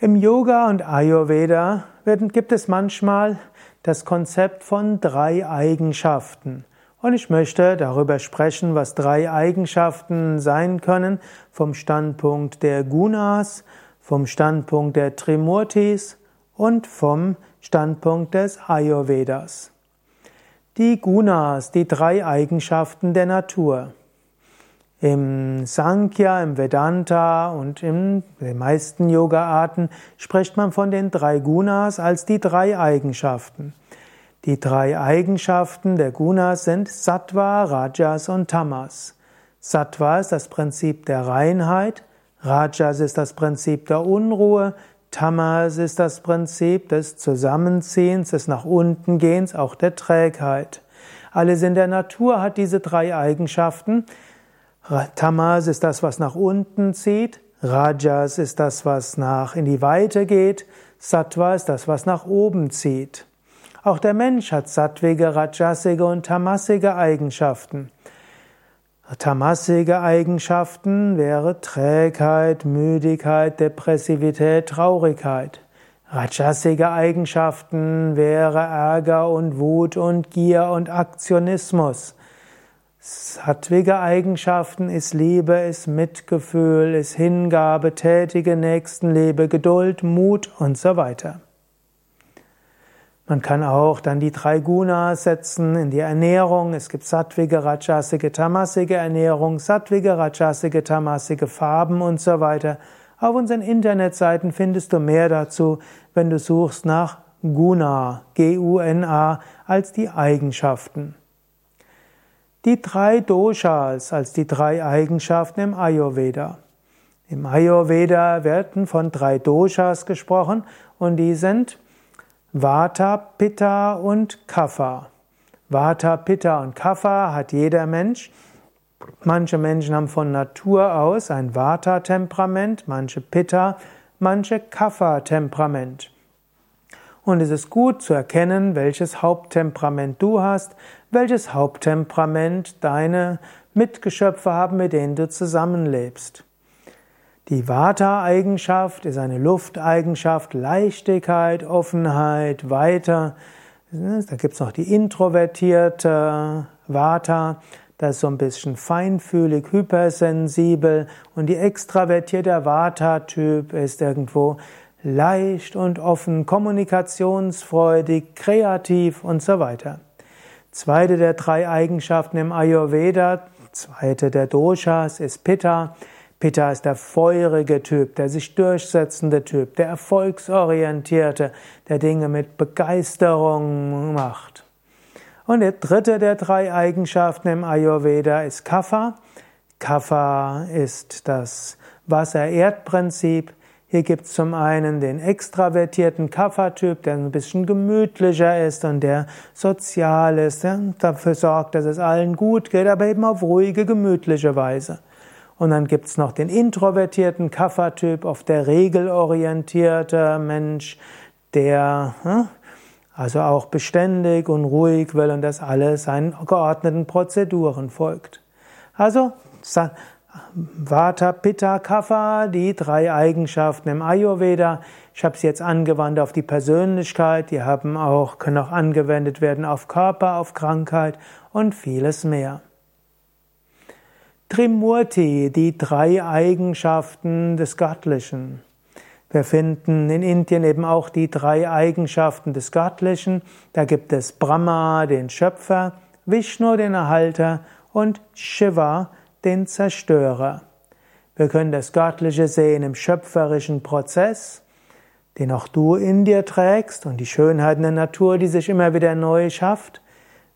Im Yoga und Ayurveda gibt es manchmal das Konzept von drei Eigenschaften. Und ich möchte darüber sprechen, was drei Eigenschaften sein können vom Standpunkt der Gunas, vom Standpunkt der Trimurtis und vom Standpunkt des Ayurvedas. Die Gunas, die drei Eigenschaften der Natur. Im Sankhya, im Vedanta und in den meisten Yoga-Arten spricht man von den drei Gunas als die drei Eigenschaften. Die drei Eigenschaften der Gunas sind Sattva, Rajas und Tamas. Sattva ist das Prinzip der Reinheit, Rajas ist das Prinzip der Unruhe, Tamas ist das Prinzip des Zusammenziehens, des nach unten gehens, auch der Trägheit. Alles in der Natur hat diese drei Eigenschaften. Tamas ist das, was nach unten zieht. Rajas ist das, was nach in die Weite geht. Sattva ist das, was nach oben zieht. Auch der Mensch hat sattwige, rajasige und tamasige Eigenschaften. Tamasige Eigenschaften wäre Trägheit, Müdigkeit, Depressivität, Traurigkeit. Rajasige Eigenschaften wäre Ärger und Wut und Gier und Aktionismus. Sattwige Eigenschaften ist Liebe, ist Mitgefühl, ist Hingabe, tätige Nächstenliebe, Geduld, Mut und so weiter. Man kann auch dann die drei Gunas setzen in die Ernährung. Es gibt sattwige, rajasige, tamasige Ernährung, sattwige, rajasige, tamasige Farben und so weiter. Auf unseren Internetseiten findest du mehr dazu, wenn du suchst nach Guna, G-U-N-A, als die Eigenschaften. Die drei Doshas als die drei Eigenschaften im Ayurveda. Im Ayurveda werden von drei Doshas gesprochen und die sind Vata, Pitta und Kapha. Vata, Pitta und Kapha hat jeder Mensch. Manche Menschen haben von Natur aus ein Vata-Temperament, manche Pitta, manche Kapha-Temperament. Und es ist gut zu erkennen, welches Haupttemperament du hast, welches Haupttemperament deine Mitgeschöpfe haben, mit denen du zusammenlebst. Die Vata-Eigenschaft ist eine Lufteigenschaft, Leichtigkeit, Offenheit, weiter. Da gibt's noch die introvertierte Vata, das ist so ein bisschen feinfühlig, hypersensibel und die extravertierte Vata-Typ ist irgendwo leicht und offen, kommunikationsfreudig, kreativ und so weiter. Zweite der drei Eigenschaften im Ayurveda, zweite der Doshas ist Pitta. Pitta ist der feurige Typ, der sich durchsetzende Typ, der erfolgsorientierte, der Dinge mit Begeisterung macht. Und der dritte der drei Eigenschaften im Ayurveda ist Kapha. Kapha ist das Wasser-Erd-Prinzip. Hier gibt es zum einen den extravertierten Kapha-Typ, der ein bisschen gemütlicher ist und der sozial ist, der dafür sorgt, dass es allen gut geht, aber eben auf ruhige, gemütliche Weise. Und dann gibt es noch den introvertierten Kapha-Typ, oft der regelorientierte Mensch, der hm, also auch beständig und ruhig will und das alles seinen geordneten Prozeduren folgt. Also Vata, Pitta, Kapha, die drei Eigenschaften im Ayurveda. Ich habe sie jetzt angewandt auf die Persönlichkeit, die haben auch, können auch angewendet werden auf Körper, auf Krankheit und vieles mehr. Trimurti, die drei Eigenschaften des Göttlichen. Wir finden in Indien eben auch die drei Eigenschaften des Göttlichen. Da gibt es Brahma, den Schöpfer, Vishnu, den Erhalter und Shiva, den Zerstörer. Wir können das Göttliche sehen im schöpferischen Prozess, den auch du in dir trägst und die Schönheit der Natur, die sich immer wieder neu schafft.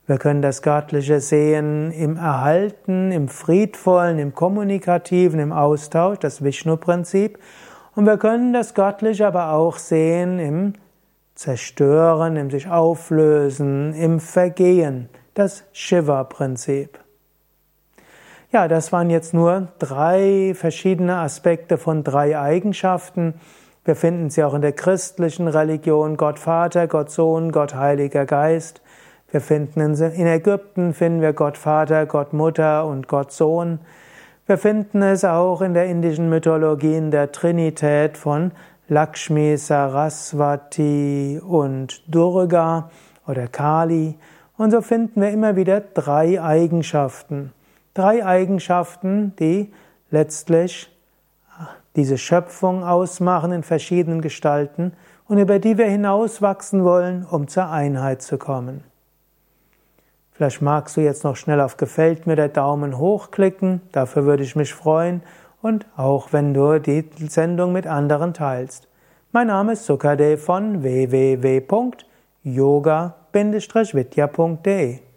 Wir können das Göttliche sehen im Erhalten, im Friedvollen, im Kommunikativen, im Austausch, das Vishnu-Prinzip. Und wir können das Göttliche aber auch sehen im Zerstören, im sich auflösen, im Vergehen, das Shiva-Prinzip. Ja, das waren jetzt nur drei verschiedene Aspekte von drei Eigenschaften. Wir finden sie auch in der christlichen Religion, Gott Vater, Gott Sohn, Gott Heiliger Geist. Wir finden in Ägypten finden wir Gott Vater, Gott Mutter und Gott Sohn. Wir finden es auch in der indischen Mythologie in der Trinität von Lakshmi, Saraswati und Durga oder Kali. Und so finden wir immer wieder drei Eigenschaften. Drei Eigenschaften, die letztlich diese Schöpfung ausmachen in verschiedenen Gestalten und über die wir hinauswachsen wollen, um zur Einheit zu kommen. Vielleicht magst du jetzt noch schnell auf Gefällt mir der Daumen hoch klicken, dafür würde ich mich freuen und auch wenn du die Sendung mit anderen teilst. Mein Name ist Sukade von www.yoga-vidya.de